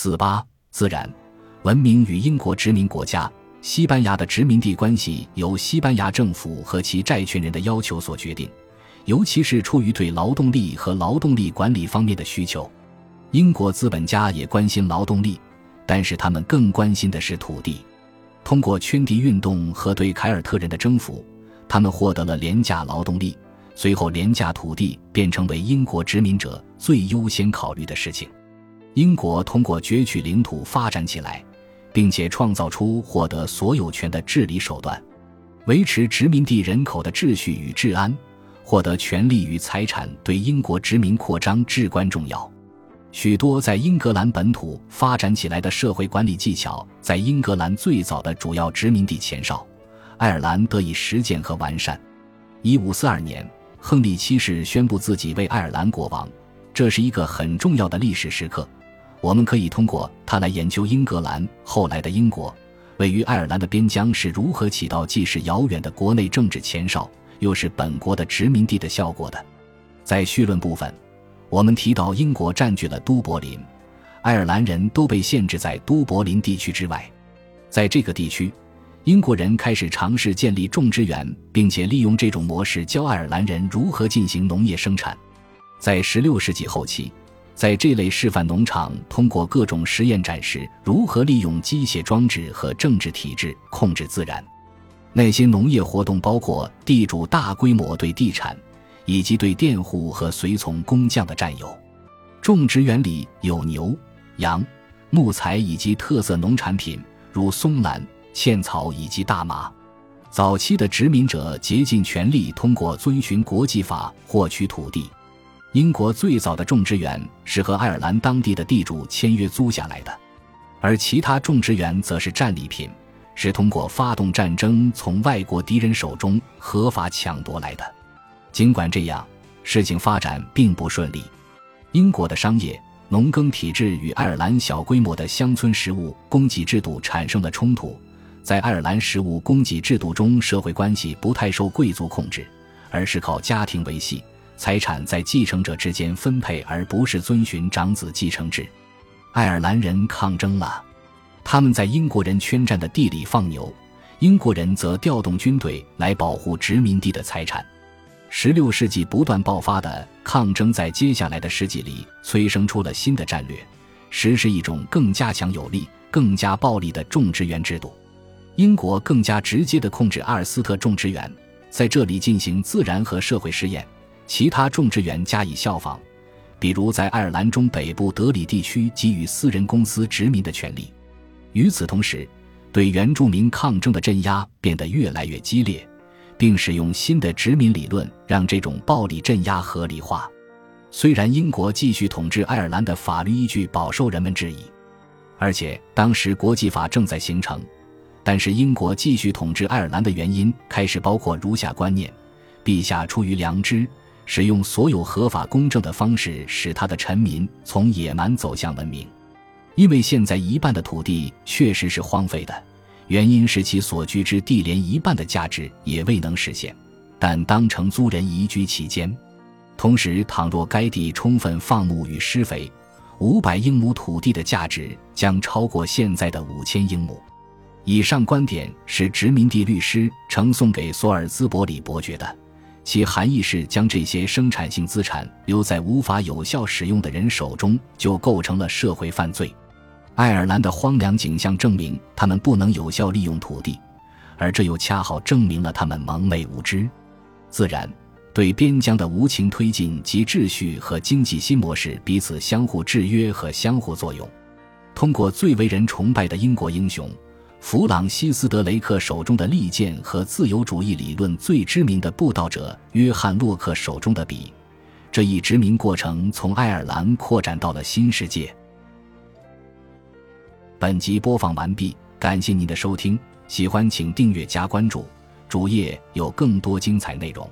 四八自然文明与英国殖民国家西班牙的殖民地关系由西班牙政府和其债权人的要求所决定，尤其是出于对劳动力和劳动力管理方面的需求。英国资本家也关心劳动力，但是他们更关心的是土地。通过圈地运动和对凯尔特人的征服，他们获得了廉价劳动力。随后，廉价土地便成为英国殖民者最优先考虑的事情。英国通过攫取领土发展起来，并且创造出获得所有权的治理手段，维持殖民地人口的秩序与治安，获得权力与财产，对英国殖民扩张至关重要。许多在英格兰本土发展起来的社会管理技巧，在英格兰最早的主要殖民地前哨爱尔兰得以实践和完善。一五四二年。亨利七世宣布自己为爱尔兰国王，这是一个很重要的历史时刻。我们可以通过它来研究英格兰后来的英国位于爱尔兰的边疆是如何起到既是遥远的国内政治前哨，又是本国的殖民地的效果的。在绪论部分，我们提到英国占据了都柏林，爱尔兰人都被限制在都柏林地区之外，在这个地区。英国人开始尝试建立种植园，并且利用这种模式教爱尔兰人如何进行农业生产。在16世纪后期，在这类示范农场通过各种实验展示如何利用机械装置和政治体制控制自然。那些农业活动包括地主大规模对地产以及对佃户和随从工匠的占有。种植园里有牛、羊、木材以及特色农产品，如松兰。茜草以及大麻，早期的殖民者竭尽全力通过遵循国际法获取土地。英国最早的种植园是和爱尔兰当地的地主签约租下来的，而其他种植园则是战利品，是通过发动战争从外国敌人手中合法抢夺来的。尽管这样，事情发展并不顺利。英国的商业农耕体制与爱尔兰小规模的乡村食物供给制度产生了冲突。在爱尔兰食物供给制度中，社会关系不太受贵族控制，而是靠家庭维系，财产在继承者之间分配，而不是遵循长子继承制。爱尔兰人抗争了，他们在英国人圈占的地里放牛，英国人则调动军队来保护殖民地的财产。十六世纪不断爆发的抗争，在接下来的世纪里催生出了新的战略，实施一种更加强有力、更加暴力的种植园制度。英国更加直接地控制阿尔斯特种植园，在这里进行自然和社会实验，其他种植园加以效仿，比如在爱尔兰中北部德里地区给予私人公司殖民的权利。与此同时，对原住民抗争的镇压变得越来越激烈，并使用新的殖民理论让这种暴力镇压合理化。虽然英国继续统治爱尔兰的法律依据饱受人们质疑，而且当时国际法正在形成。但是英国继续统治爱尔兰的原因开始包括如下观念：陛下出于良知，使用所有合法公正的方式，使他的臣民从野蛮走向文明。因为现在一半的土地确实是荒废的，原因是其所居之地连一半的价值也未能实现，但当成租人移居其间。同时，倘若该地充分放牧与施肥，五百英亩土地的价值将超过现在的五千英亩。以上观点是殖民地律师呈送给索尔兹伯里伯爵的，其含义是将这些生产性资产留在无法有效使用的人手中，就构成了社会犯罪。爱尔兰的荒凉景象证明他们不能有效利用土地，而这又恰好证明了他们蒙昧无知。自然对边疆的无情推进及秩序和经济新模式彼此相互制约和相互作用，通过最为人崇拜的英国英雄。弗朗西斯·德雷克手中的利剑和自由主义理论最知名的布道者约翰·洛克手中的笔，这一殖民过程从爱尔兰扩展到了新世界。本集播放完毕，感谢您的收听，喜欢请订阅加关注，主页有更多精彩内容。